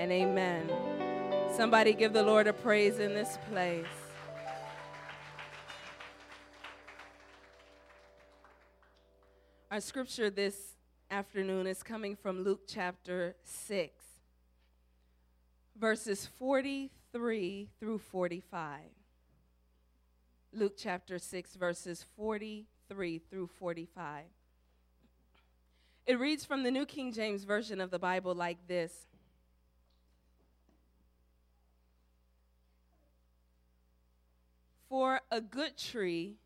and amen. Somebody give the Lord a praise in this place. Our scripture this afternoon is coming from Luke chapter 6, verses 43 through 45. Luke chapter 6, verses 43 through 45. It reads from the New King James Version of the Bible like this For a good tree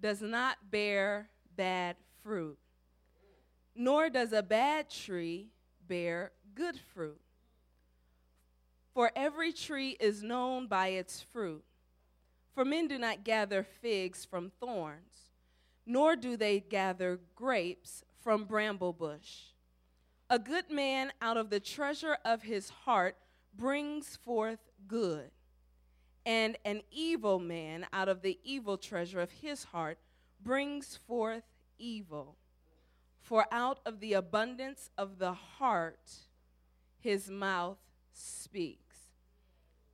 does not bear bad fruit, nor does a bad tree bear good fruit. For every tree is known by its fruit. For men do not gather figs from thorns, nor do they gather grapes from bramble bush. A good man out of the treasure of his heart brings forth good, and an evil man out of the evil treasure of his heart brings forth evil. For out of the abundance of the heart his mouth speaks.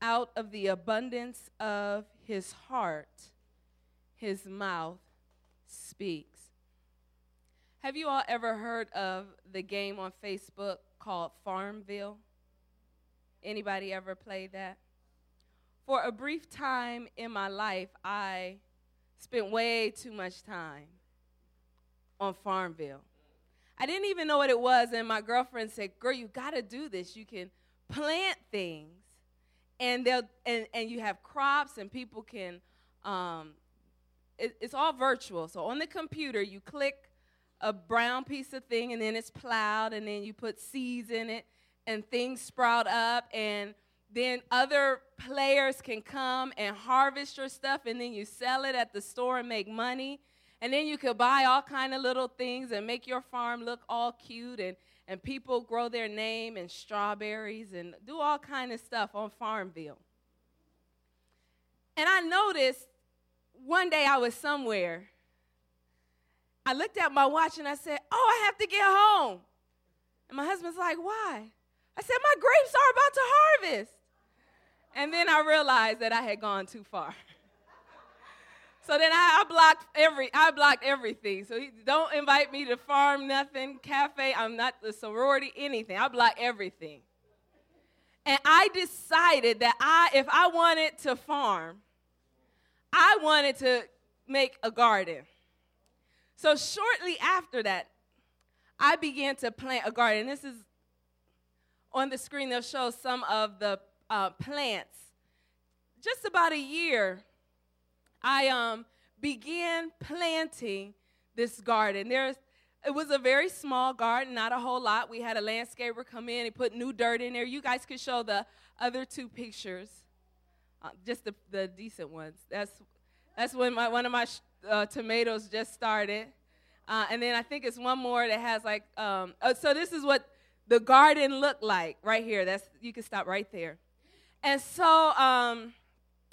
Out of the abundance of his heart his mouth speaks. Have you all ever heard of the game on Facebook called Farmville? Anybody ever played that? For a brief time in my life, I spent way too much time on Farmville. I didn't even know what it was, and my girlfriend said, "Girl, you got to do this. You can plant things, and they'll and, and you have crops, and people can. Um, it, it's all virtual. So on the computer, you click a brown piece of thing, and then it's plowed, and then you put seeds in it, and things sprout up, and then other players can come and harvest your stuff, and then you sell it at the store and make money. And then you could buy all kind of little things and make your farm look all cute and, and people grow their name and strawberries and do all kind of stuff on Farmville. And I noticed one day I was somewhere. I looked at my watch and I said, Oh, I have to get home. And my husband's like, Why? I said, My grapes are about to harvest. And then I realized that I had gone too far. So then I, I, blocked every I blocked everything. So he, don't invite me to farm nothing, cafe. I'm not the sorority, anything. I block everything. And I decided that I, if I wanted to farm, I wanted to make a garden. So shortly after that, I began to plant a garden. This is on the screen. They'll show some of the uh, plants. Just about a year I um, began planting this garden. There's, it was a very small garden, not a whole lot. We had a landscaper come in and put new dirt in there. You guys could show the other two pictures, uh, just the, the decent ones. That's, that's when my, one of my uh, tomatoes just started. Uh, and then I think it's one more that has like, um, uh, so this is what the garden looked like right here. That's You can stop right there. And so, um,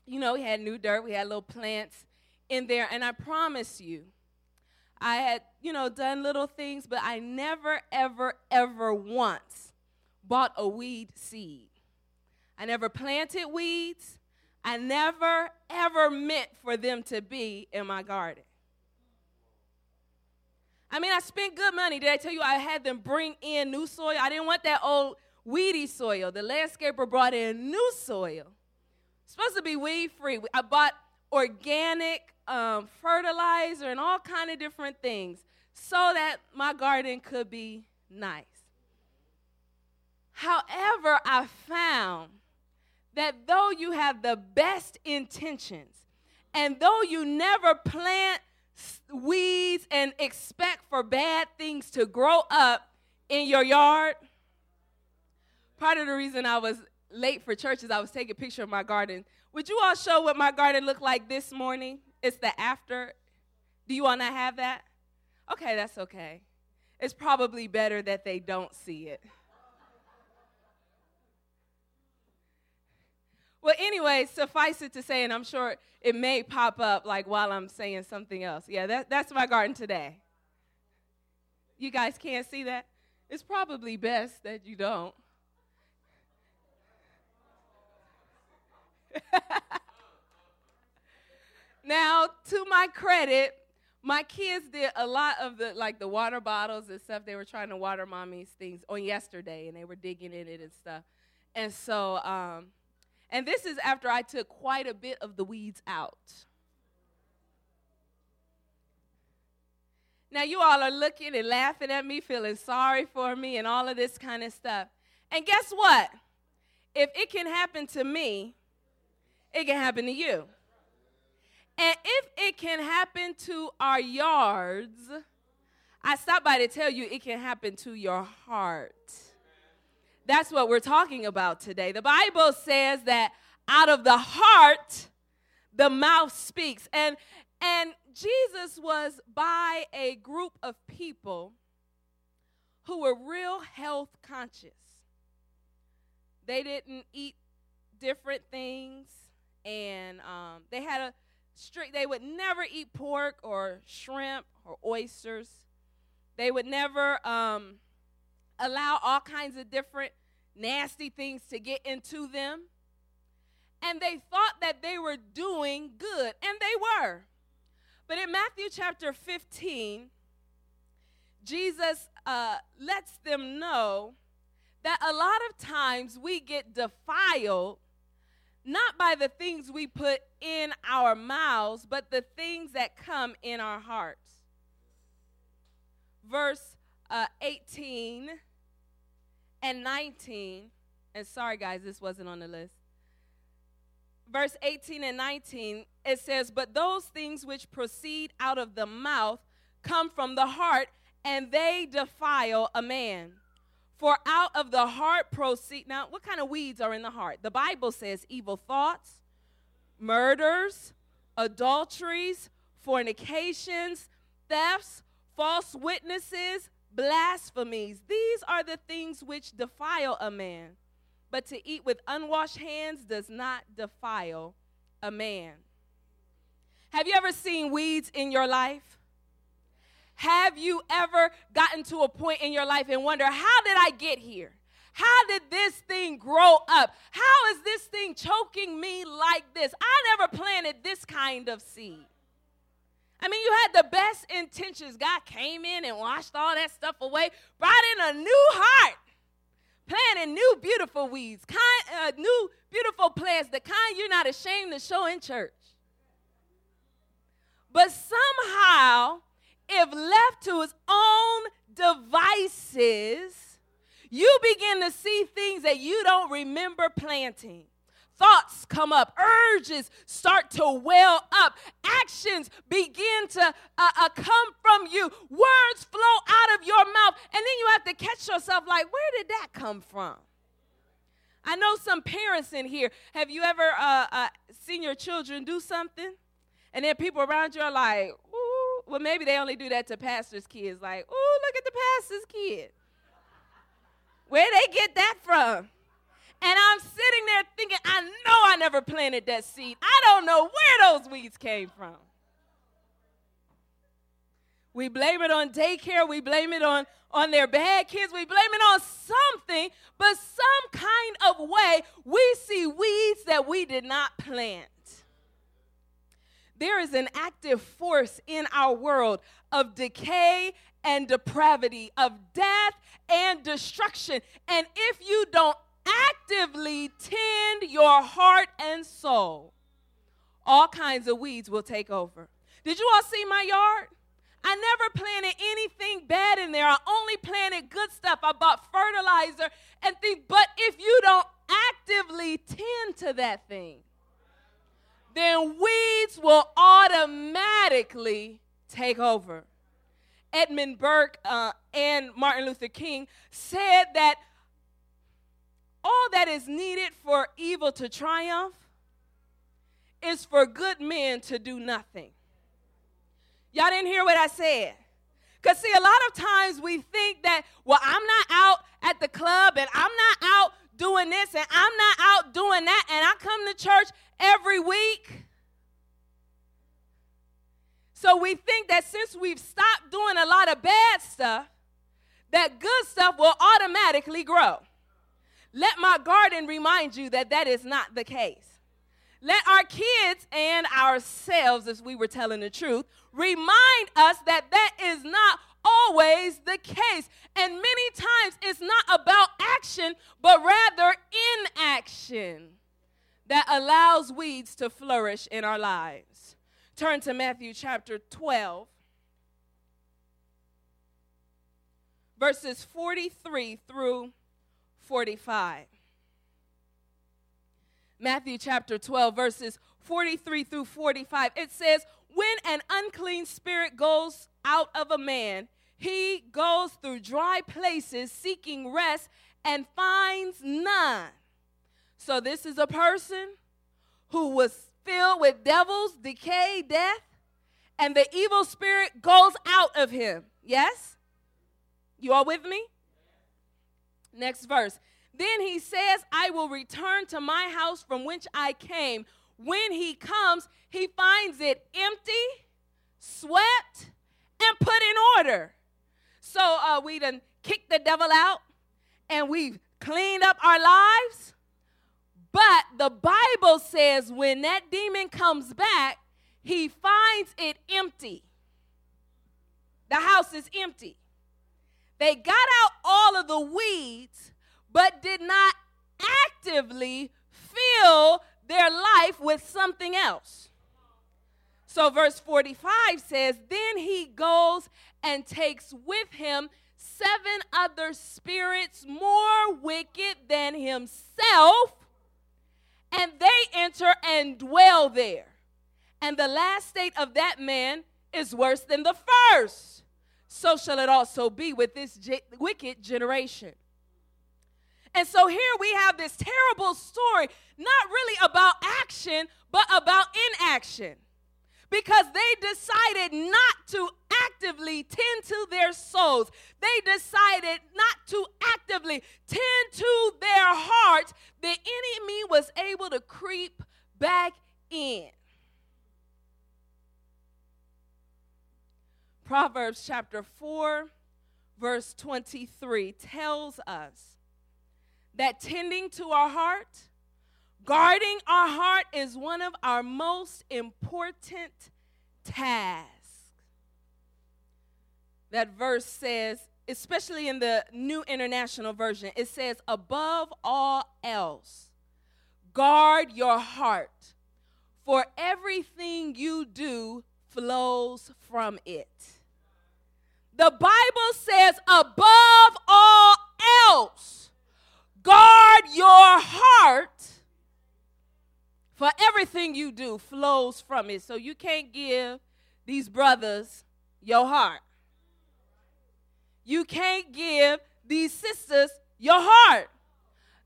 you know, we had new dirt, we had little plants in there, and I promise you, I had, you know, done little things, but I never, ever, ever once bought a weed seed. I never planted weeds. I never, ever meant for them to be in my garden. I mean, I spent good money. Did I tell you I had them bring in new soil? I didn't want that old weedy soil. The landscaper brought in new soil supposed to be weed free. I bought organic um, fertilizer and all kind of different things so that my garden could be nice. However, I found that though you have the best intentions and though you never plant weeds and expect for bad things to grow up in your yard, part of the reason I was late for church is I was taking a picture of my garden. Would you all show what my garden looked like this morning? It's the after. Do you all not have that? Okay, that's okay. It's probably better that they don't see it. Well, anyway, suffice it to say, and I'm sure it may pop up like while I'm saying something else. Yeah, that, that's my garden today. You guys can't see that? It's probably best that you don't. now, to my credit, my kids did a lot of the like the water bottles and stuff. They were trying to water mommy's things on yesterday, and they were digging in it and stuff. And so, um, and this is after I took quite a bit of the weeds out. Now, you all are looking and laughing at me, feeling sorry for me, and all of this kind of stuff. And guess what? If it can happen to me, it can happen to you. And if it can happen to our yards, I stopped by to tell you it can happen to your heart. That's what we're talking about today. The Bible says that out of the heart, the mouth speaks. And and Jesus was by a group of people who were real health conscious. They didn't eat different things, and um, they had a strict, they would never eat pork or shrimp or oysters. They would never um, allow all kinds of different nasty things to get into them. And they thought that they were doing good, and they were. But in Matthew chapter 15, Jesus uh, lets them know that a lot of times we get defiled not by the things we put in our mouths, but the things that come in our hearts. Verse uh, 18 and 19, and sorry guys, this wasn't on the list verse 18 and 19, it says, But those things which proceed out of the mouth come from the heart, and they defile a man. For out of the heart proceed. Now, what kind of weeds are in the heart? The Bible says evil thoughts, murders, adulteries, fornications, thefts, false witnesses, blasphemies. These are the things which defile a man but to eat with unwashed hands does not defile a man. Have you ever seen weeds in your life? Have you ever gotten to a point in your life and wonder, how did I get here? How did this thing grow up? How is this thing choking me like this? I never planted this kind of seed. I mean, you had the best intentions. God came in and washed all that stuff away, brought in a new heart planting new beautiful weeds, kind, uh, new beautiful plants, the kind you're not ashamed to show in church. But somehow, if left to his own devices, you begin to see things that you don't remember planting thoughts come up, urges start to well up, actions begin to uh, uh, come from you, words flow out of your mouth, and then you have to catch yourself like, where did that come from? I know some parents in here. Have you ever uh, uh seen your children do something? And then people around you are like, ooh, well, maybe they only do that to pastors' kids. Like, ooh, look at the pastor's kid. Where they get that from? And I'm sitting there thinking, I know I never planted that seed. I don't know where those weeds came from. We blame it on daycare, we blame it on, on their bad kids, we blame it on something, but some kind of way we see weeds that we did not plant. There is an active force in our world of decay and depravity, of death and destruction. And if you don't actively tend your heart and soul, all kinds of weeds will take over. Did you all see my yard? I never planted anything bad in there. I only planted good stuff. I bought fertilizer and things. But if you don't actively tend to that thing, then weeds will automatically take over. Edmund Burke uh, and Martin Luther King said that all that is needed for evil to triumph is for good men to do nothing. Y'all didn't hear what I said. Because, see, a lot of times we think that, well, I'm not out at the club and I'm not out doing this and I'm not out doing that and I come to church every week. So we think that since we've stopped doing a lot of bad stuff, that good stuff will automatically grow. Let my garden remind you that that is not the case. let our kids and ourselves, as we were telling the truth, remind us that that is not always the case. And many times it's not about action, but rather inaction that allows weeds to flourish in our lives. Turn to Matthew chapter 12, verses 43 through 45. Matthew chapter 12, verses 43 through 45. It says, When an unclean spirit goes out of a man, he goes through dry places seeking rest and finds none. So, this is a person who was filled with devils, decay, death, and the evil spirit goes out of him. Yes? You all with me? Next verse. Then he says, I will return to my house from which I came. When he comes, he finds it empty, swept, and put in order. So uh, we done kicked the devil out and we've cleaned up our lives. But the Bible says when that demon comes back, he finds it empty. The house is empty. They got out all of the weeds but did not actively fill their life with something else. So, verse 45 says, Then he goes and takes with him seven other spirits more wicked than himself, and they enter and dwell there. And the last state of that man is worse than the first. So shall it also be with this wicked generation. And so here we have this terrible story, not really about action, but about inaction. Because they decided not to actively tend to their souls. They decided not to actively tend to their hearts. The enemy was able to creep back in. Proverbs chapter 4, verse 23 tells us that tending to our heart, guarding our heart is one of our most important tasks. That verse says, especially in the New International Version, it says, above all else, guard your heart, for everything you do flows from it. The Bible says, above all else, Guard your heart, for everything you do flows from it. So you can't give these brothers your heart. You can't give these sisters your heart.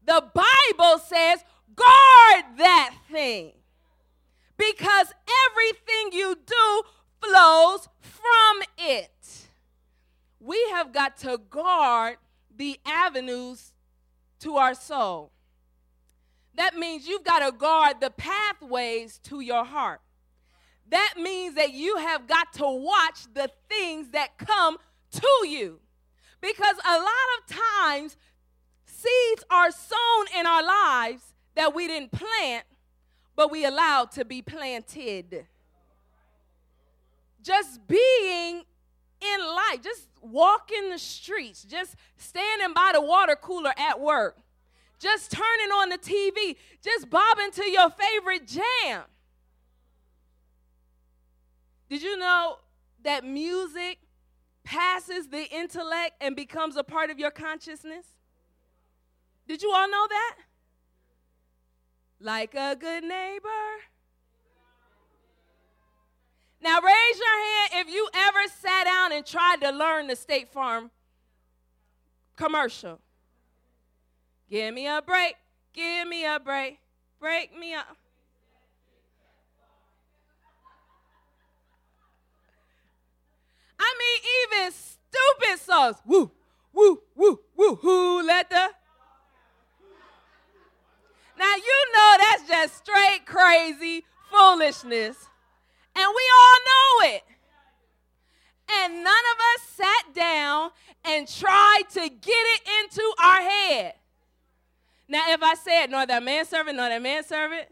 The Bible says, guard that thing. Because everything you do flows from it. We have got to guard the avenues to our soul. That means you've got to guard the pathways to your heart. That means that you have got to watch the things that come to you. Because a lot of times, seeds are sown in our lives that we didn't plant, but we allowed to be planted. Just being in life, just walking the streets, just standing by the water cooler at work, just turning on the TV, just bobbing to your favorite jam. Did you know that music passes the intellect and becomes a part of your consciousness? Did you all know that? Like a good neighbor. Now, raise your hand if you ever sat down and tried to learn the State Farm commercial. Give me a break, give me a break, break me up. I mean, even stupid songs. Woo, woo, woo, woo, who let the. Now, you know that's just straight crazy foolishness. And we all know it. And none of us sat down and tried to get it into our head. Now, if I said, nor that manservant, nor that manservant,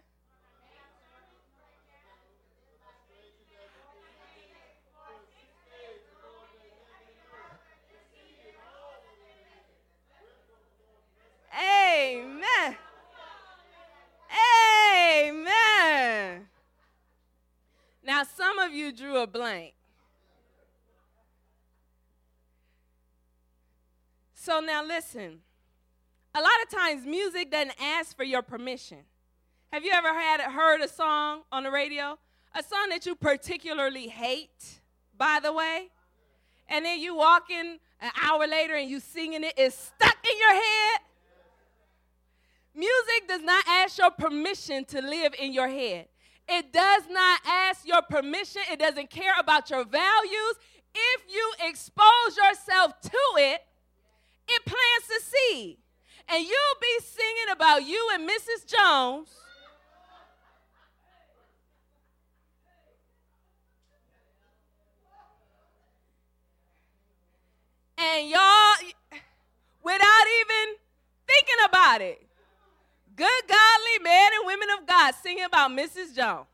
Amen. Amen. Now, some of you drew a blank. So now listen. A lot of times music doesn't ask for your permission. Have you ever had heard a song on the radio? A song that you particularly hate, by the way? And then you walk in an hour later and you singing it, it's stuck in your head. Music does not ask your permission to live in your head. It does not ask your permission. It doesn't care about your values. If you expose yourself to it, it plants a seed. And you'll be singing about you and Mrs. Jones. And y'all, without even thinking about it, good, godly men and women of God singing about Mrs. Jones.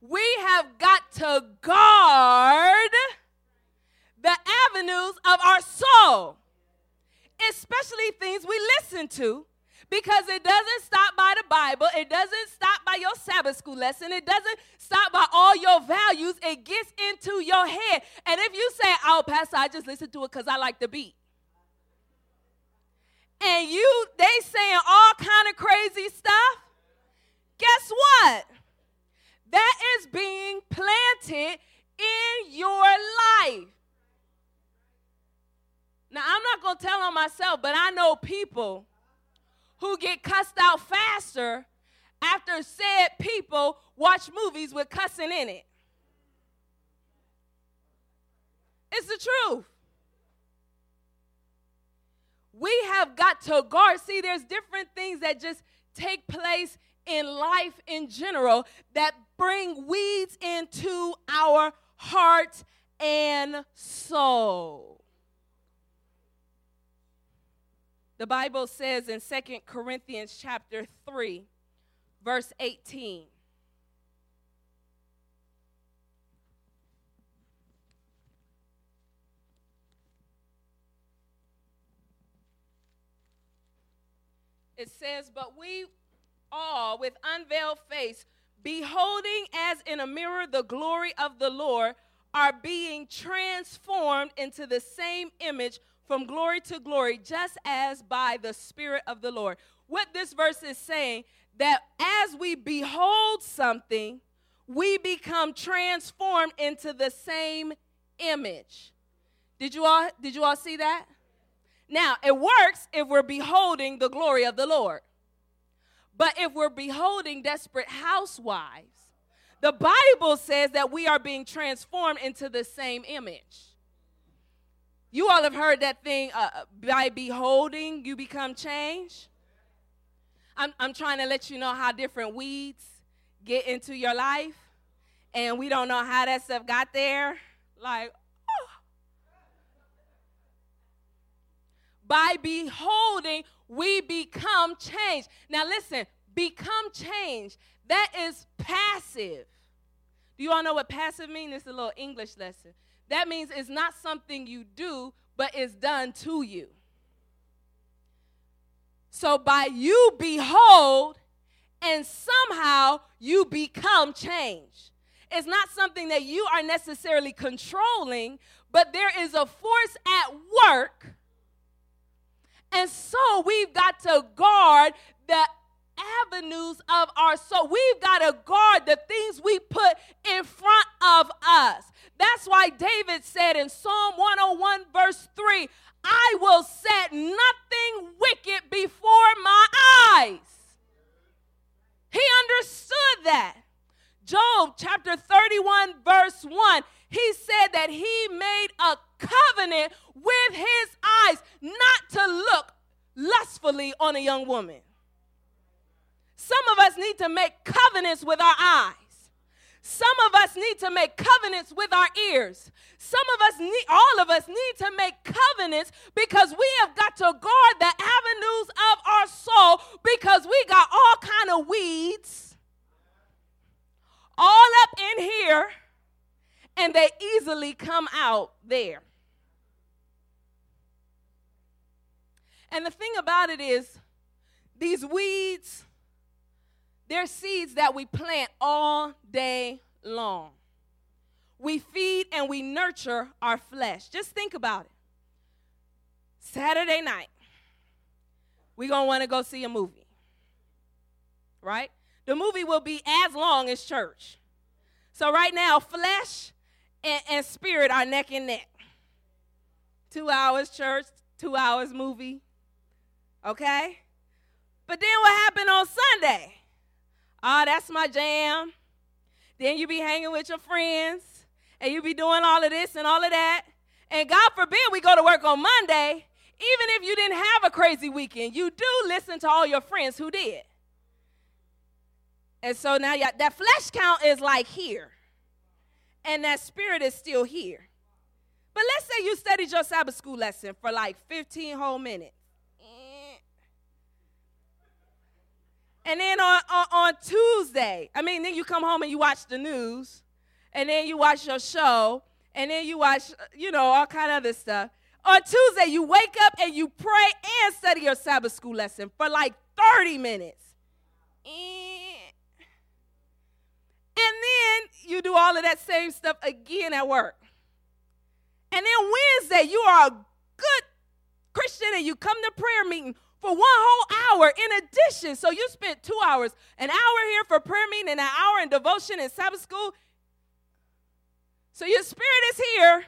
We have got to guard the avenues of our soul, especially things we listen to, because it doesn't stop by the Bible, it doesn't stop by your Sabbath school lesson, it doesn't stop by all your values, it gets into your head. And if you say, Oh, Pastor, I just listen to it because I like the beat and you they saying all kind of crazy stuff guess what that is being planted in your life now i'm not going to tell on myself but i know people who get cussed out faster after said people watch movies with cussing in it it's the truth we have got to guard. See, there's different things that just take place in life in general that bring weeds into our heart and soul. The Bible says in Second Corinthians chapter 3, verse 18. it says, But we all, with unveiled face, beholding as in a mirror the glory of the Lord, are being transformed into the same image from glory to glory, just as by the Spirit of the Lord. What this verse is saying, that as we behold something, we become transformed into the same image. Did you all did you all see that? Now, it works if we're beholding the glory of the Lord. But if we're beholding desperate housewives, the Bible says that we are being transformed into the same image. You all have heard that thing uh, by beholding, you become changed. I'm, I'm trying to let you know how different weeds get into your life, and we don't know how that stuff got there. Like, By beholding, we become changed. Now, listen, become changed. That is passive. Do you all know what passive means? It's a little English lesson. That means it's not something you do, but it's done to you. So, by you behold, and somehow you become changed. It's not something that you are necessarily controlling, but there is a force at work and so we've got to guard the avenues of our soul. We've got to guard the things we put in front of us. Why David said in Psalm 101, verse 3, I will set nothing wicked before my eyes. He understood that. Job chapter 31, verse 1, he said that he made a covenant with his eyes not to look lustfully on a young woman. Some of us need to make covenants with our eyes. Some of us need to make covenants with our ears. Some of us need, all of us need to make covenants because we have got to guard the avenues of our soul because we got all kind of weeds all up in here and they easily come out there. And the thing about it is, these weeds, They're seeds that we plant all day long. We feed and we nurture our flesh. Just think about it. Saturday night, we're going to want to go see a movie. Right? The movie will be as long as church. So, right now, flesh and, and spirit are neck and neck. Two hours church, two hours movie. Okay? But then what happened on Sunday? Ah, oh, that's my jam. Then you be hanging with your friends and you be doing all of this and all of that. And God forbid we go to work on Monday. Even if you didn't have a crazy weekend, you do listen to all your friends who did. And so now that flesh count is like here, and that spirit is still here. But let's say you studied your Sabbath school lesson for like 15 whole minutes. And then on, on, on, Tuesday, I mean, then you come home and you watch the news, and then you watch your show, and then you watch, you know, all kind of other stuff. On Tuesday, you wake up and you pray and study your Sabbath school lesson for like 30 minutes. And then you do all of that same stuff again at work. And then Wednesday, you are a good Christian and you come to prayer meeting for one whole hour in addition. So you spent two hours, an hour here for prayer meeting and an hour in devotion and Sabbath school. So your spirit is here,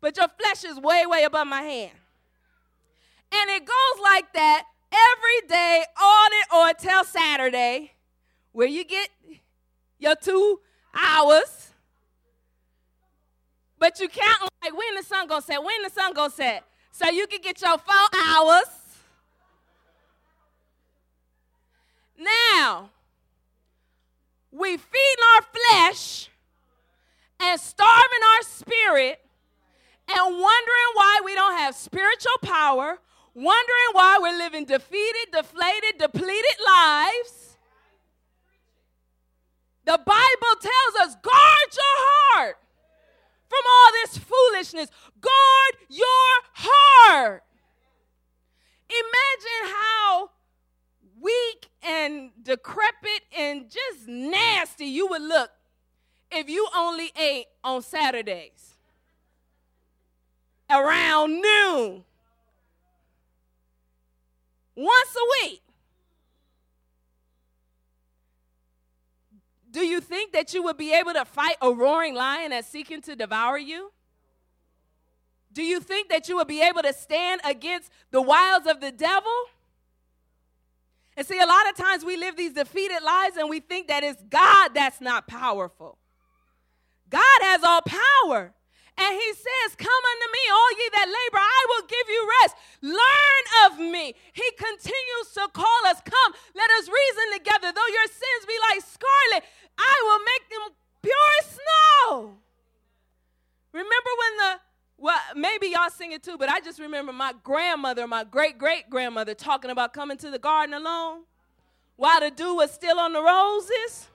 but your flesh is way, way above my hand. And it goes like that every day, on it or till Saturday, where you get your two hours. But you count like when the sun gonna set, when the sun gonna set. So you can get your four hours. Now, we feed our flesh and starving our spirit and wondering why we don't have spiritual power, wondering why we're living defeated, deflated, depleted lives. The Bible tells us guard your heart from all this foolishness. Guard your heart. Imagine how weak and decrepit and just nasty you would look if you only ate on Saturdays around noon once a week. Do you think that you would be able to fight a roaring lion that's seeking to devour you? Do you think that you would be able to stand against the wiles of the devil? And see, a lot of times we live these defeated lives and we think that it's God that's not powerful. God has all power. And he says, Come unto me, all ye that labor, I will give you rest. Learn of me. He continues to call us, Come, let us reason together. Though your sins be like scarlet, I will make them pure as snow. Remember when the well, maybe y'all sing it too, but I just remember my grandmother, my great great grandmother, talking about coming to the garden alone while the dew was still on the roses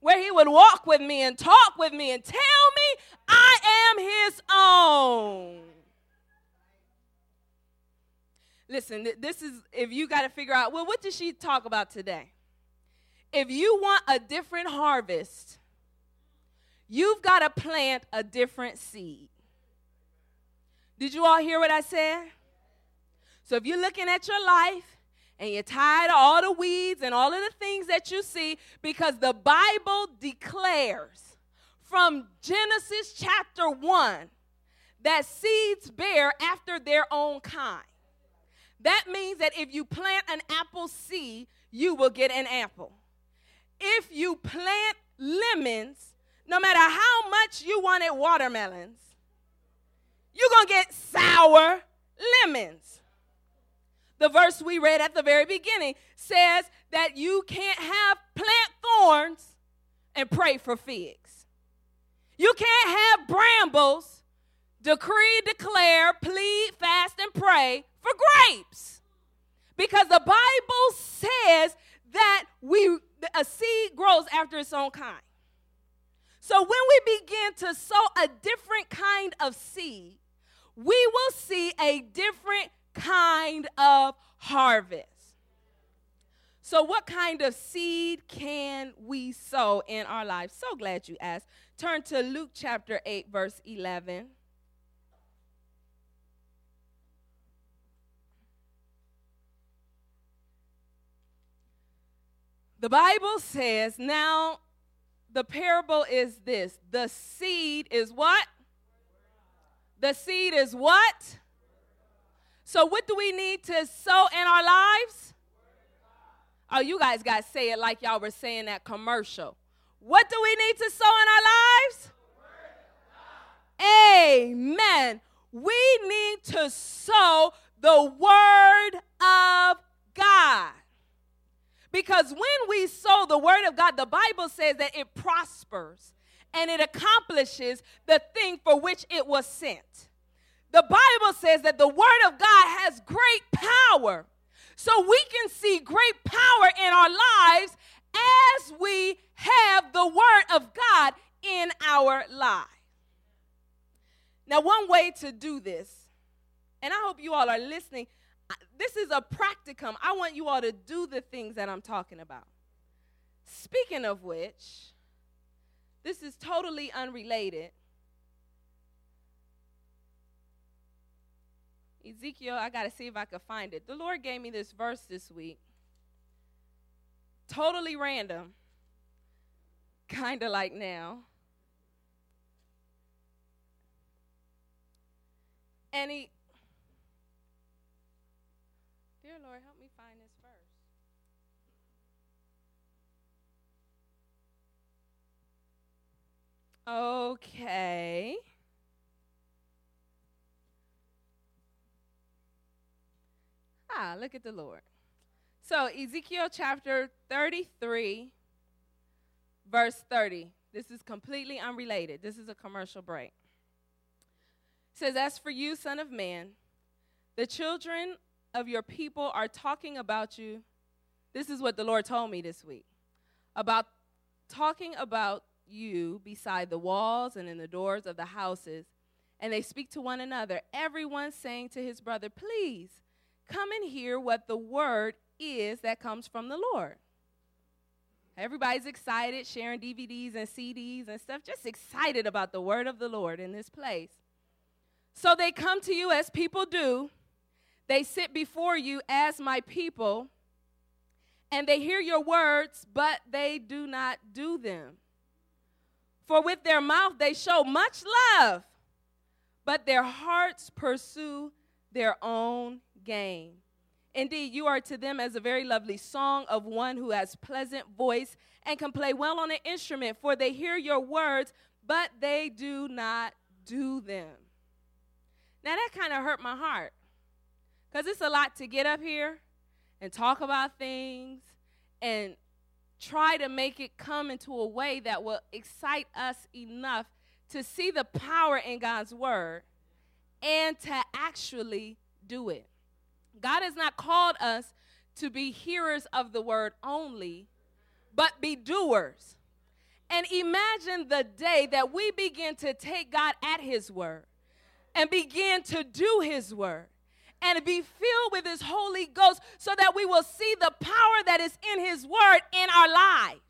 where he would walk with me and talk with me and tell me I am his own. Listen, this is if you got to figure out, well, what did she talk about today? If you want a different harvest, you've got to plant a different seed. Did you all hear what I said? So if you're looking at your life and you're tired of all the weeds and all of the things that you see because the Bible declares from Genesis chapter 1 that seeds bear after their own kind. That means that if you plant an apple seed, you will get an apple. If you plant lemons, no matter how much you wanted watermelons, you're going to get sour lemons the verse we read at the very beginning says that you can't have plant thorns and pray for figs. You can't have brambles, decree, declare, plead, fast, and pray for grapes. Because the Bible says that we a seed grows after its own kind. So when we begin to sow a different kind of seed, we will see a different kind of harvest. So what kind of seed can we sow in our lives? So glad you asked. Turn to Luke chapter 8, verse 11. The Bible says, now the parable is this the seed is what? The seed is what? So, what do we need to sow in our lives? Oh, you guys got to say it like y'all were saying that commercial. What do we need to sow in our lives? Amen. We need to sow the word of God. Because when we sow the word of God, the Bible says that it prospers and it accomplishes the thing for which it was sent. The Bible says that the word of God has great power. So we can see great power in our lives as we have the word of God in our life. Now, one way to do this, and I hope you all are listening this is a practicum. I want you all to do the things that I'm talking about. Speaking of which, this is totally unrelated. Ezekiel, I got to see if I can find it. The Lord gave me this verse this week. Totally random. Kind of like now. And he Dear Lord, help me find this verse. Okay. Ah, look at the Lord. So, Ezekiel chapter 33, verse 30. This is completely unrelated. This is a commercial break. It says, As for you, son of man, the children of your people are talking about you. This is what the Lord told me this week about talking about you beside the walls and in the doors of the houses. And they speak to one another, everyone saying to his brother, Please come and hear what the word is that comes from the Lord. Everybody's excited, sharing DVDs and CDs and stuff, just excited about the word of the Lord in this place. So they come to you as people do they sit before you as my people, and they hear your words, but they do not do them. For with their mouth they show much love, but their hearts pursue their own gain. Indeed, you are to them as a very lovely song of one who has pleasant voice and can play well on an instrument, for they hear your words, but they do not do them. Now that kind of hurt my heart because it's a lot to get up here and talk about things and try to make it come into a way that will excite us enough to see the power in God's word and to actually do it. God has not called us to be hearers of the word only, but be doers. And imagine the day that we begin to take God at his word and begin to do his word and be filled with His Holy Ghost so that we will see the power that is in His Word in our lives.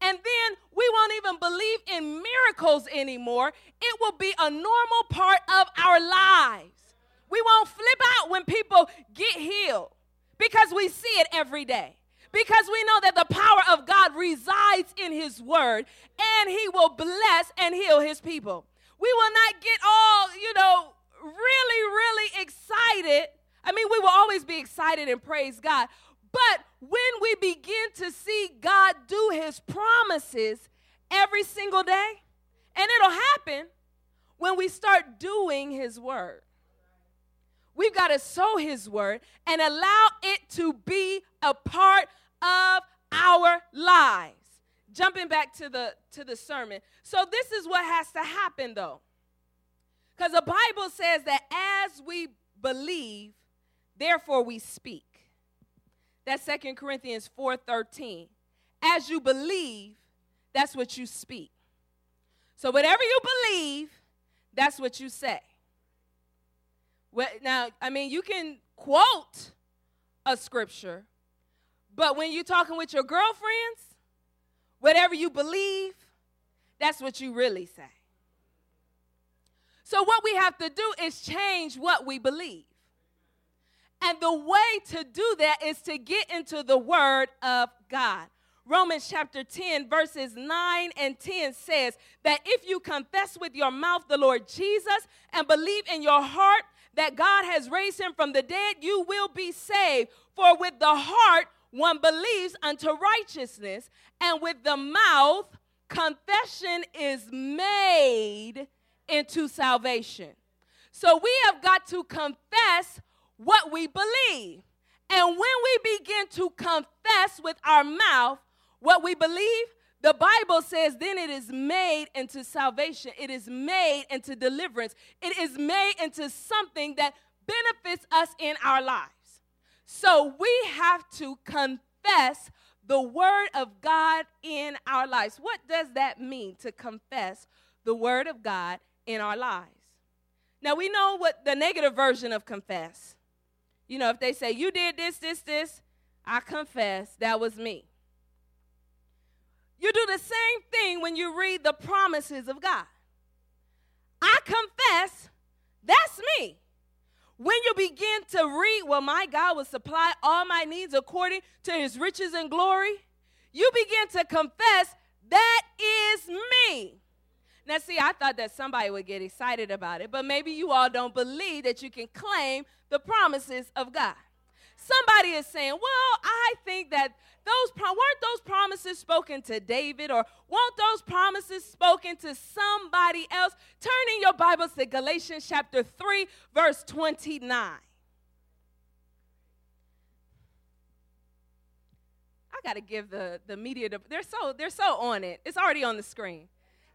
And then we won't even believe in miracles anymore. It will be a normal part of our lives. We won't flip out when people get healed because we see it every day. Because we know that the power of God resides in His Word and He will bless and heal His people. We will not get all, you know, really, really excited. I mean, we will always be excited and praise God. But when we begin to see God do his promises every single day, and it'll happen when we start doing his word. We've got to sow his word and allow it to be a part of our lives. Jumping back to the to the sermon. So this is what has to happen though. Because the Bible says that as we believe, therefore we speak. That's Second Corinthians 4:13. As you believe, that's what you speak. So whatever you believe, that's what you say. Now, I mean, you can quote a scripture, But when you're talking with your girlfriends, whatever you believe, that's what you really say. So, what we have to do is change what we believe. And the way to do that is to get into the Word of God. Romans chapter 10, verses 9 and 10 says that if you confess with your mouth the Lord Jesus and believe in your heart that God has raised him from the dead, you will be saved. For with the heart one believes unto righteousness, and with the mouth confession is made into salvation. So we have got to confess what we believe. And when we begin to confess with our mouth what we believe, the Bible says, then it is made into salvation. It is made into deliverance. It is made into something that benefits us in our lives. So we have to confess the word of God in our lives. What does that mean to confess the word of God in our lives? Now we know what the negative version of confess. You know, if they say, You did this, this, this, I confess that was me. You do the same thing when you read the promises of God. I confess that's me. When you begin to read, well, my God will supply all my needs according to his riches and glory, you begin to confess that is me. Now, see, I thought that somebody would get excited about it, but maybe you all don't believe that you can claim the promises of God. Somebody is saying, well, I think that those weren't those promises spoken to David or weren't those promises spoken to somebody else? Turn in your Bibles to Galatians chapter 3 verse 29. I got to give the, the media, the, they're, so, they're so on it. It's already on the screen.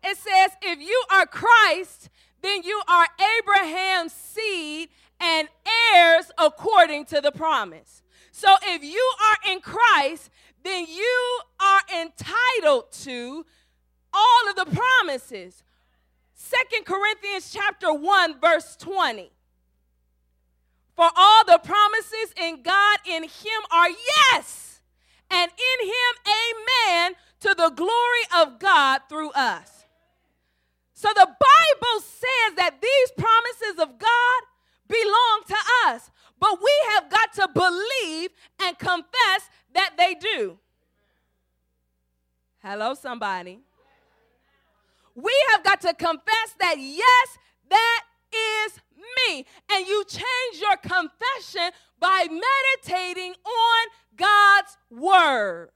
It says, if you are Christ, then you are Abraham's seed and heirs according to the promise. So if you are in Christ, then you are entitled to all of the promises. Second Corinthians chapter 1 verse 20. For all the promises in God in him are yes, and in him amen to the glory of God through us. So the Bible says that these promises of God belong to us. But we have got to believe and confess that they do. Hello, somebody. We have got to confess that, yes, that is me. And you change your confession by meditating on God's word.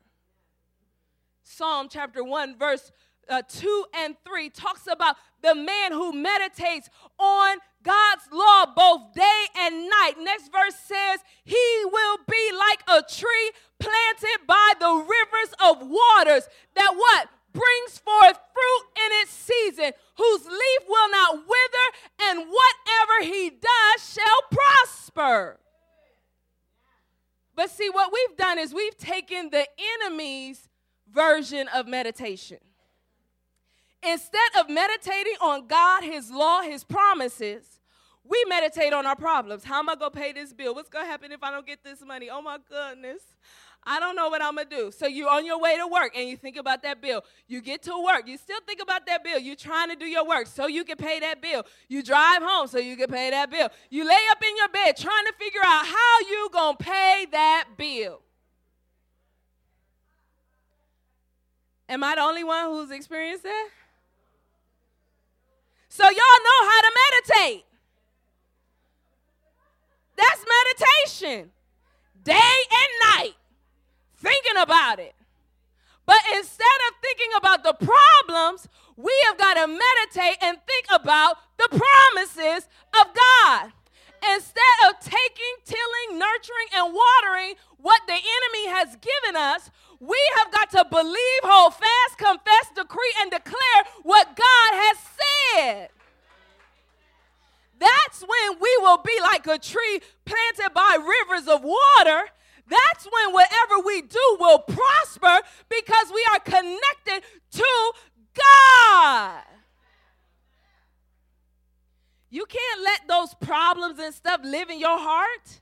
Psalm chapter 1, verse uh, 2 and 3 talks about the man who meditates on God's law both day and night. Next verse says, He will be like a tree planted by the rivers of waters that what? Brings forth fruit in its season, whose leaf will not wither, and whatever he does shall prosper. But see, what we've done is we've taken the enemy's version of meditation. Instead of meditating on God, His law, His promises, we meditate on our problems. How am I going to pay this bill? What's going to happen if I don't get this money? Oh my goodness. I don't know what I'm going to do. So you're on your way to work and you think about that bill. You get to work. You still think about that bill. You're trying to do your work so you can pay that bill. You drive home so you can pay that bill. You lay up in your bed trying to figure out how you going to pay that bill. Am I the only one who's experienced that? So y'all know how to meditate. That's meditation. Day and night, thinking about it. But instead of thinking about the problems, we have got to meditate and think about the promises of God. Instead of taking, tilling, nurturing, and watering what the enemy has given us, we have got to believe, hold fast, confess, decree, and declare what God has said. That's when we will be like a tree planted by rivers of water. That's when whatever we do will prosper because we are connected to God. You can't let those problems and stuff live in your heart.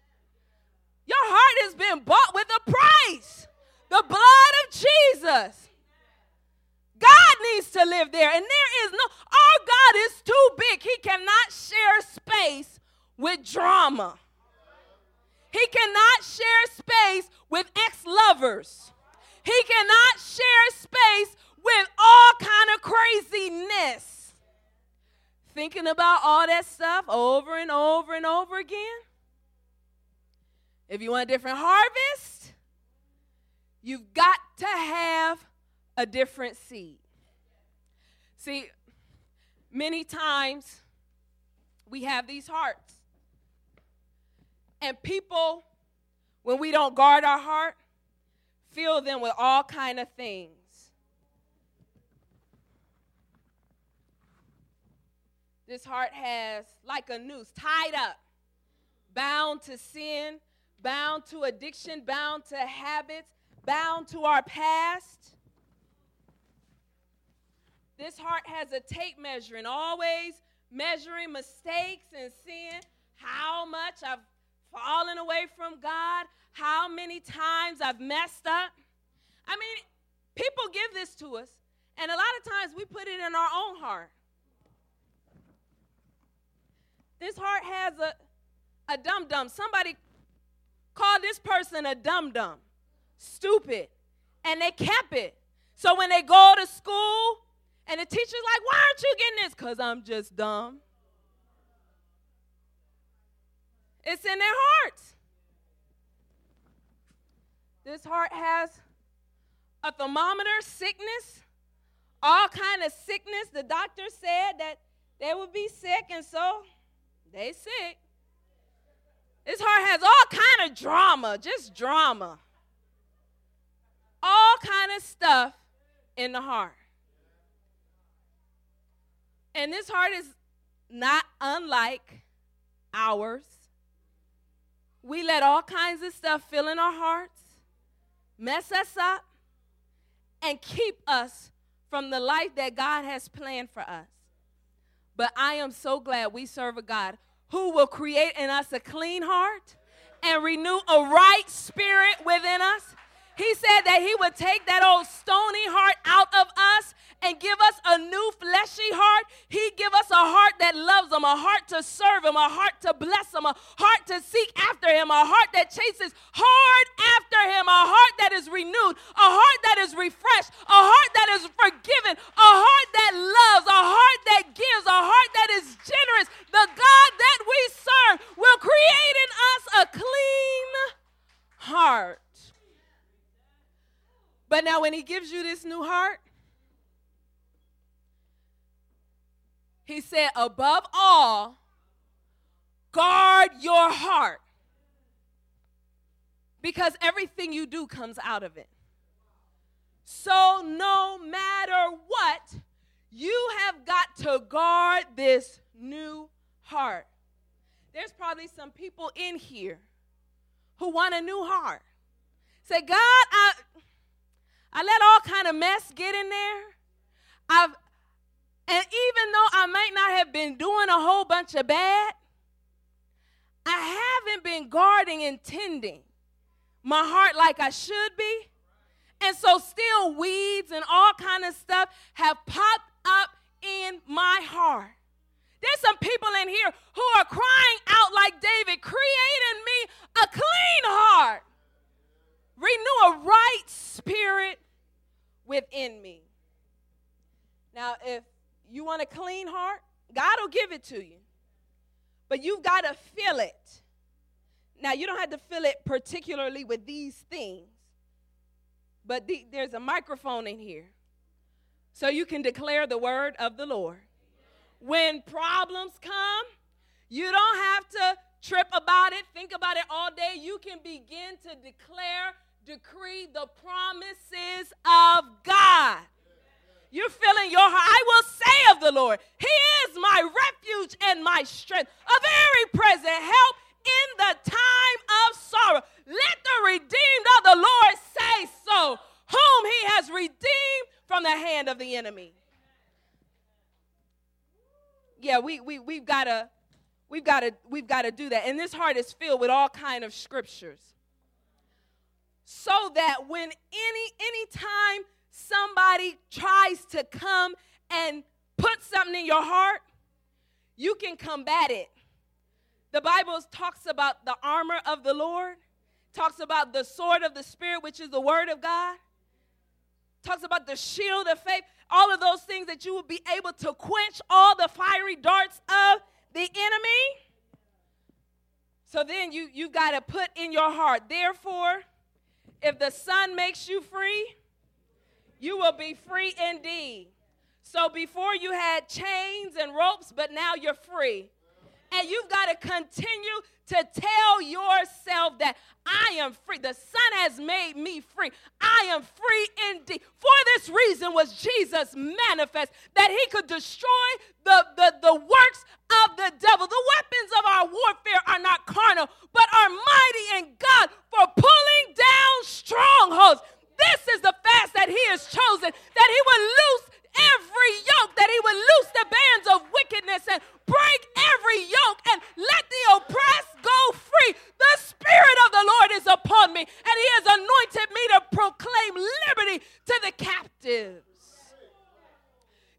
Your heart has been bought with a price. The blood of Jesus. God needs to live there. And there is no, our God is too big. He cannot share space with drama. He cannot share space with ex lovers. He cannot share space with all kind of craziness. Thinking about all that stuff over and over and over again. If you want a different harvest, you've got to have a different seed. See, many times we have these hearts. And people, when we don't guard our heart, fill them with all kind of things. This heart has like a noose tied up, bound to sin, bound to addiction, bound to habits, bound to our past. This heart has a tape measure and always measuring mistakes and sin, how much I've fallen away from God, how many times I've messed up. I mean, people give this to us, and a lot of times we put it in our own heart. This heart has a, a dum dum. Somebody called this person a dum dum, stupid, and they kept it. So when they go to school and the teacher's like, Why aren't you getting this? Because I'm just dumb. It's in their hearts. This heart has a thermometer, sickness, all kind of sickness. The doctor said that they would be sick, and so they sick. This heart has all kind of drama, just drama. All kind of stuff in the heart. And this heart is not unlike ours. We let all kinds of stuff fill in our hearts, mess us up, and keep us from the life that God has planned for us. But I am so glad we serve a God who will create in us a clean heart and renew a right spirit within us. He said that He would take that old stony heart out of us and give us a new fleshy heart. He give us a heart that loves him, a heart to serve him, a heart to bless him, a heart to seek after him, a heart that chases hard after him, a heart that is renewed, a heart that is refreshed, a heart that is forgiven, a heart that loves, a heart that gives, a heart that is generous. The God that we serve will create in us a clean heart. But now, when he gives you this new heart, He said, above all, guard your heart. Because everything you do comes out of it. So, no matter what, you have got to guard this new heart. There's probably some people in here who want a new heart. Say, God, I, I let all kind of mess get in there. I've and even though I might not have been doing a whole bunch of bad, I haven't been guarding and tending my heart like I should be. And so still weeds and all kind of stuff have popped up in my heart. There's some people in here who are crying out like David, create in me a clean heart. Renew a right spirit within me. Now, if you want a clean heart? God will give it to you. But you've got to feel it. Now, you don't have to feel it particularly with these things, but the, there's a microphone in here. So you can declare the word of the Lord. When problems come, you don't have to trip about it, think about it all day. You can begin to declare, decree the promises of God. You're feeling your heart. I will say of the Lord, He is my refuge and my strength, a very present help in the time of sorrow. Let the redeemed of the Lord say so, whom He has redeemed from the hand of the enemy. Yeah, we, we, we've got to we've got to we've got to do that and this heart is filled with all kind of scriptures so that when any any time somebody tries to come and put something in your heart, you can combat it. The Bible talks about the armor of the Lord, talks about the sword of the Spirit, which is the word of God, talks about the shield of faith, all of those things that you will be able to quench all the fiery darts of the enemy. So then you, you got to put in your heart, therefore, if the Son makes you free, you will be free indeed. So before you had chains and ropes, but now you're free. And you've got to continue to tell yourself that I am free. The Son has made me free. I am free indeed. For this reason was Jesus manifest that he could destroy the, the, the works of the devil. The weapons of our warfare are not carnal, but are mighty in God for pulling down strongholds. This is the fast that he has chosen, that he would loose every yoke, that he would loose the bands of wickedness and break every yoke and let the oppressed go free. The Spirit of the Lord is upon me, and he has anointed me to proclaim liberty to the captives.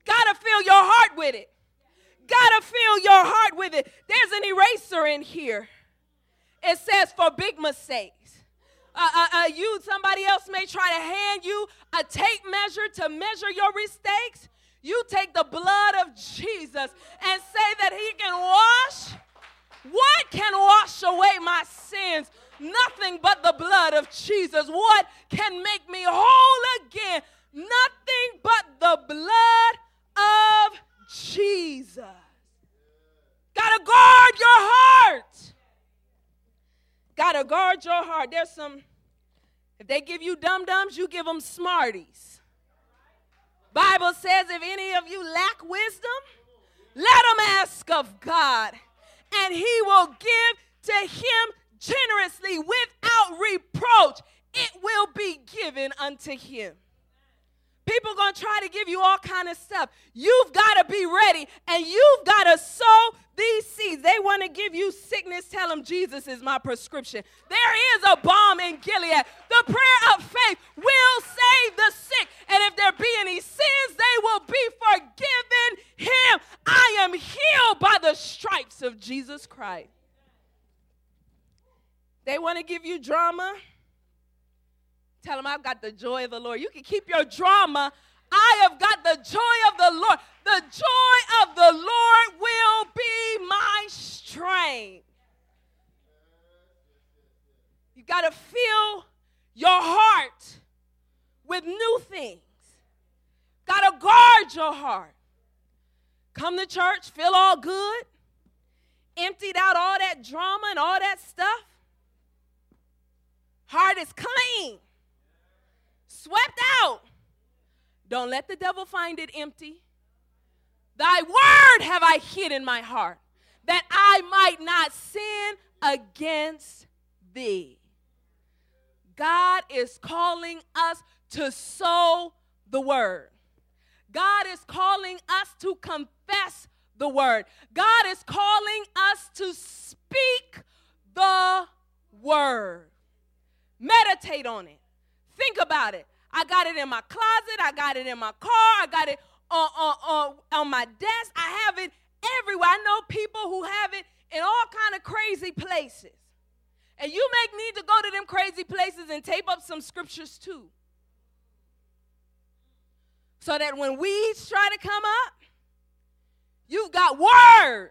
Gotta fill your heart with it. Gotta fill your heart with it. There's an eraser in here. It says for big mistakes. Uh, uh, uh, you, somebody else may try to hand you a tape measure to measure your mistakes. You take the blood of Jesus and say that He can wash. What can wash away my sins? Nothing but the blood of Jesus. What can make me whole again? Nothing but the blood of Jesus. Gotta guard your heart. Gotta guard your heart. There's some, if they give you dum dums, you give them smarties. Bible says if any of you lack wisdom, let them ask of God, and he will give to him generously without reproach. It will be given unto him. People are going to try to give you all kind of stuff. You've got to be ready and you've got to sow these seeds. They want to give you sickness. Tell them Jesus is my prescription. There is a balm in Gilead. The prayer of faith will save the sick. And if there be any sins, they will be forgiven him. I am healed by the stripes of Jesus Christ. They want to give you drama. Tell them I've got the joy of the Lord. You can keep your drama. I have got the joy of the Lord. The joy of the Lord will be my strength. You got to fill your heart with new things. Got to guard your heart. Come to church, feel all good, emptied out all that drama and all that stuff. Heart is clean swept out. Don't let the devil find it empty. Thy word have I hid in my heart, that I might not sin against thee. God is calling us to sow the word. God is calling us to confess the word. God is calling us to speak the word. Meditate on it. Think about it. I got it in my closet. I got it in my car. I got it on, on, on, on my desk. I have it everywhere. I know people who have it in all kind of crazy places. And you may need to go to them crazy places and tape up some scriptures too. So that when weeds try to come up, you've got word.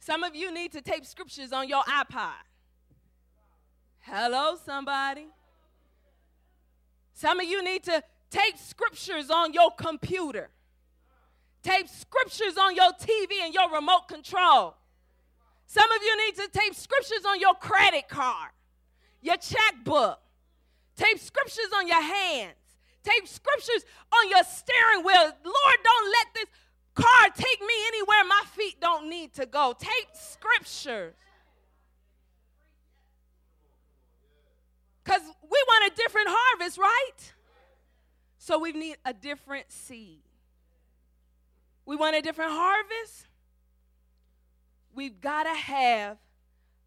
Some of you need to tape scriptures on your iPod. Hello, somebody. Some of you need to tape scriptures on your computer, tape scriptures on your TV and your remote control. Some of you need to tape scriptures on your credit card, your checkbook, tape scriptures on your hands, tape scriptures on your steering wheel. Lord, don't let this car take me anywhere my feet don't need to go. Tape scriptures. Because we want a different harvest, right? So we need a different seed. We want a different harvest. We've got to have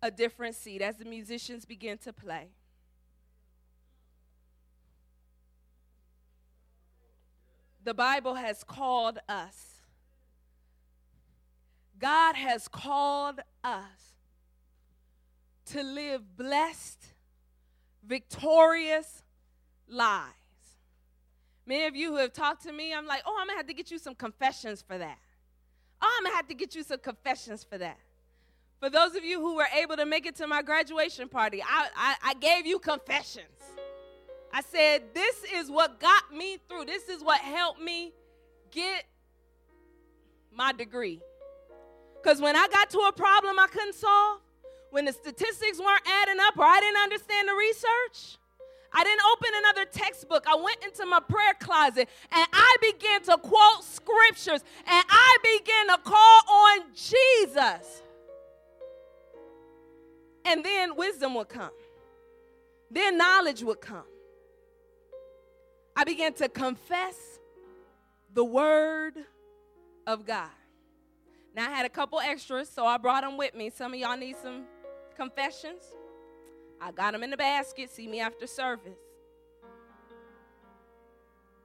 a different seed as the musicians begin to play. The Bible has called us. God has called us to live blessed victorious lies. Many of you who have talked to me, I'm like, oh, I'm gonna have to get you some confessions for that. Oh, I'm gonna have to get you some confessions for that. For those of you who were able to make it to my graduation party, I, I, I gave you confessions. I said, This is what got me through. This is what helped me get my degree. Because when I got to a problem I couldn't solve, when the statistics weren't adding up or I didn't understand the research, I didn't open another textbook. I went into my prayer closet and I began to quote scriptures and I began to call on Jesus and then wisdom would come. Then knowledge would come. I began to confess the word of God. Now, I had a couple extras, so I brought them with me. Some of y'all need some confessions. I got them in the basket. See me after service.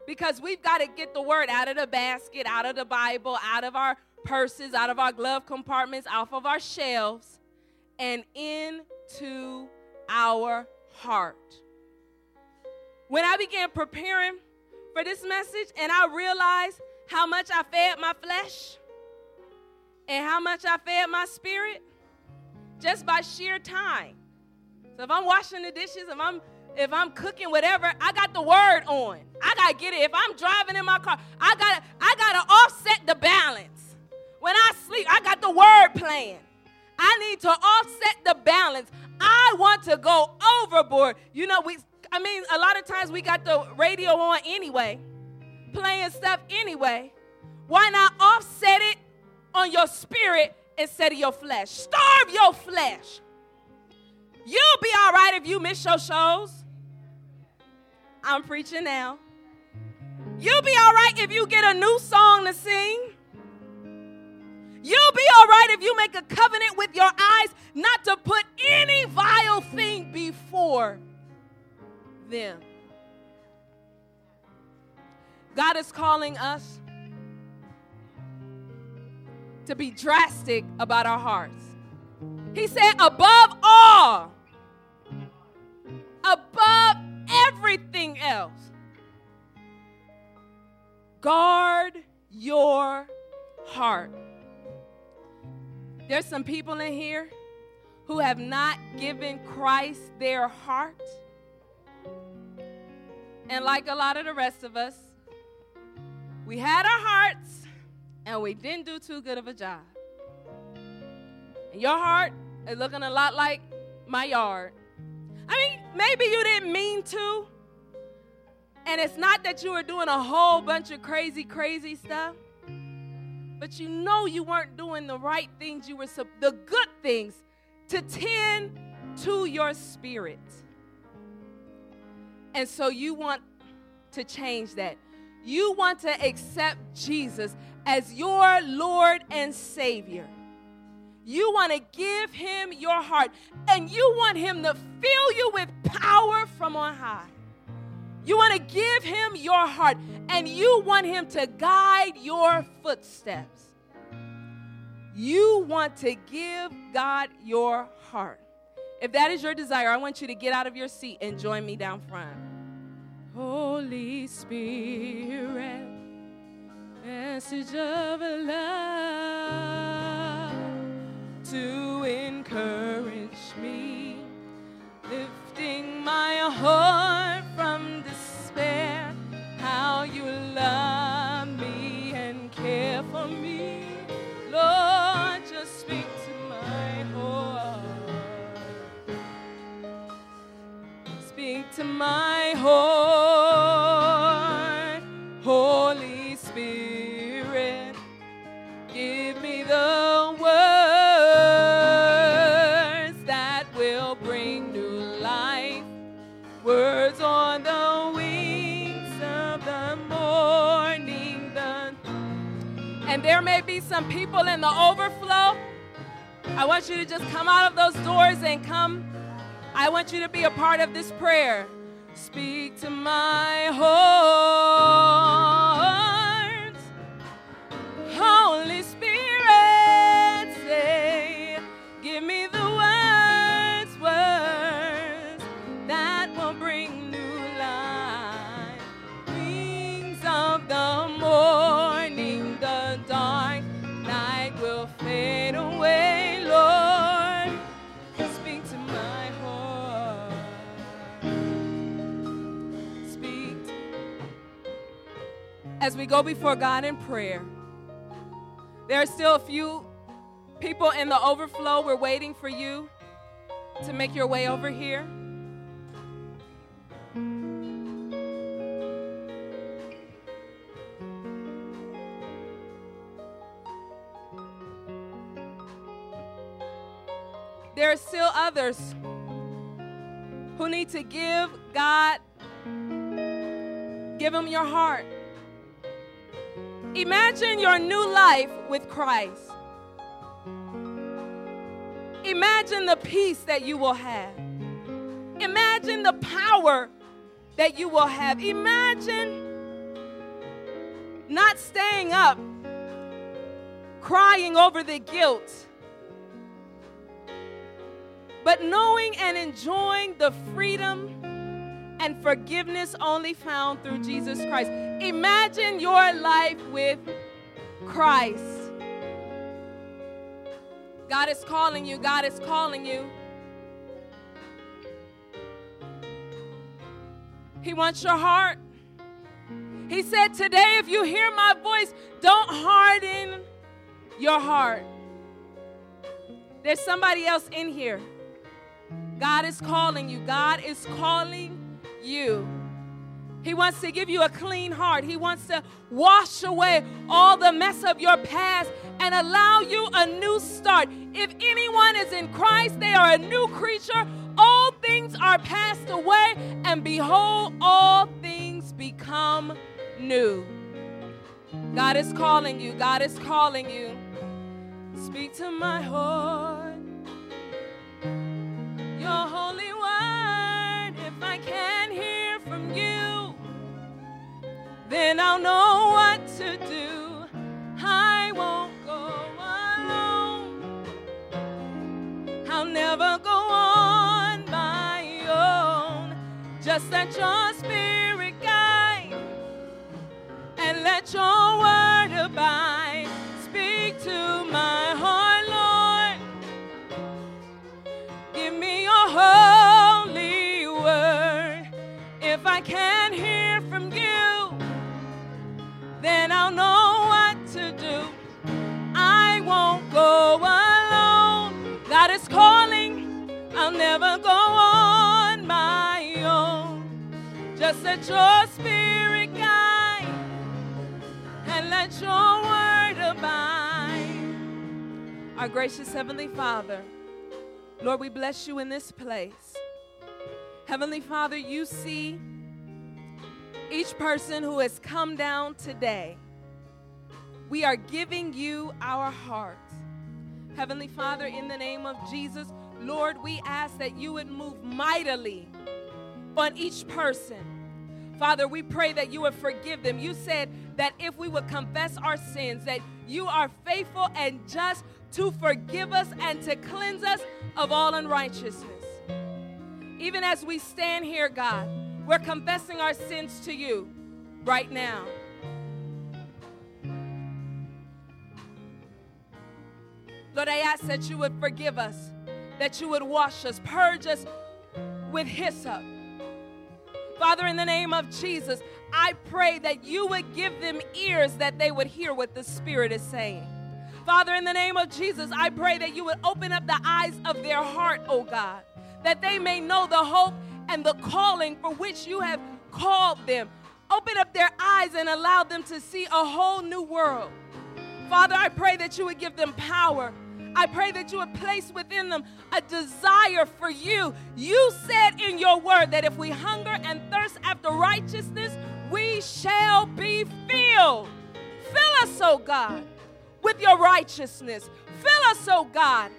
Because we've got to get the word out of the basket, out of the Bible, out of our purses, out of our glove compartments, off of our shelves and into our heart. When I began preparing for this message and I realized how much I fed my flesh and how much I fed my spirit just by sheer time. So if I'm washing the dishes, if I'm if I'm cooking whatever, I got the word on. I gotta get it. If I'm driving in my car, I gotta I gotta offset the balance. When I sleep, I got the word playing. I need to offset the balance. I want to go overboard. You know, we I mean, a lot of times we got the radio on anyway, playing stuff anyway. Why not offset it on your spirit instead of your flesh? Starve your flesh. You'll be all right if you miss your shows. I'm preaching now. You'll be all right if you get a new song to sing. You'll be all right if you make a covenant with your eyes not to put any vile thing before them. God is calling us to be drastic about our hearts. He said, above all, above everything else, guard your heart. There's some people in here who have not given Christ their heart. And like a lot of the rest of us, we had our hearts and we didn't do too good of a job. And your heart is looking a lot like my yard. I mean, maybe you didn't mean to. And it's not that you were doing a whole bunch of crazy, crazy stuff but you know you weren't doing the right things, you were the good things to tend to your spirit. And so you want to change that. You want to accept Jesus as your Lord and Savior. You want to give him your heart, and you want him to fill you with power from on high. You want to give him your heart and you want him to guide your footsteps. You want to give God your heart. If that is your desire, I want you to get out of your seat and join me down front. Holy Spirit, message of love to people in the overflow. I want you to just come out of those doors and come. I want you to be a part of this prayer. Speak to my heart. Go before God in prayer, there are still a few people in the overflow. We're waiting for you to make your way over here. There are still others who need to give God, give Him your heart. Imagine your new life with Christ. Imagine the peace that you will have. Imagine the power that you will have. Imagine not staying up crying over the guilt, but knowing and enjoying the freedom and forgiveness only found through Jesus Christ. Imagine your life with Christ. God is calling you. God is calling you. He wants your heart. He said, Today, if you hear my voice, don't harden your heart. There's somebody else in here. God is calling you. God is calling you. He wants to give you a clean heart. He wants to wash away all the mess of your past and allow you a new start. If anyone is in Christ, they are a new creature. All things are passed away, and behold, all things become new. God is calling you. God is calling you. Speak to my heart. Your holy word, if I can from you, then I'll know what to do. I won't go alone. I'll never go on my own. Just let your spirit guide and let your word abide. Can't hear from you, then I'll know what to do. I won't go alone. God is calling. I'll never go on my own. Just let your spirit guide and let your word abide. Our gracious Heavenly Father, Lord, we bless you in this place. Heavenly Father, you see each person who has come down today. We are giving you our hearts. Heavenly Father, in the name of Jesus, Lord, we ask that you would move mightily on each person. Father, we pray that you would forgive them. You said that if we would confess our sins, that you are faithful and just to forgive us and to cleanse us of all unrighteousness. Even as we stand here, God, we're confessing our sins to you right now. Lord, I ask that you would forgive us, that you would wash us, purge us with hyssop. Father, in the name of Jesus, I pray that you would give them ears that they would hear what the Spirit is saying. Father, in the name of Jesus, I pray that you would open up the eyes of their heart, oh God, that they may know the hope and the calling for which you have called them. Open up their eyes and allow them to see a whole new world. Father, I pray that you would give them power. I pray that you would place within them a desire for you. You said in your word that if we hunger and thirst after righteousness, we shall be filled. Fill us, oh God, with your righteousness. Fill us, oh God,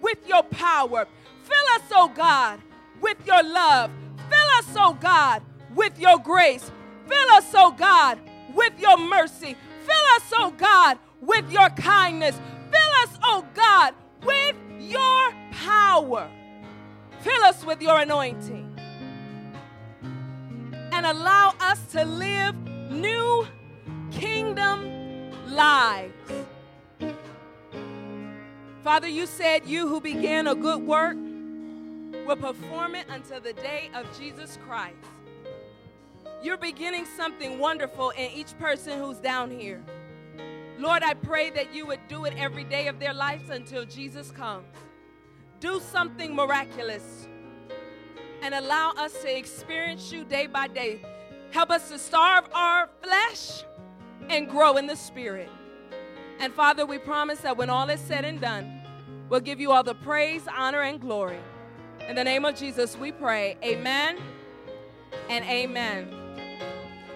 with your power. Fill us, oh God, with your love. Fill us, oh God, with your grace. Fill us, oh God, with your mercy. Fill us, oh God, with your kindness. Fill us, oh God, with your power. Fill us with your anointing. And allow us to live new kingdom lives. Father, you said you who began a good work will perform it until the day of Jesus Christ. You're beginning something wonderful in each person who's down here. Lord, I pray that you would do it every day of their lives until Jesus comes. Do something miraculous and allow us to experience you day by day. Help us to starve our flesh and grow in the spirit. And Father, we promise that when all is said and done, we'll give you all the praise, honor, and glory. In the name of Jesus, we pray. Amen and amen.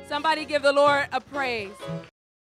Somebody give the Lord a praise.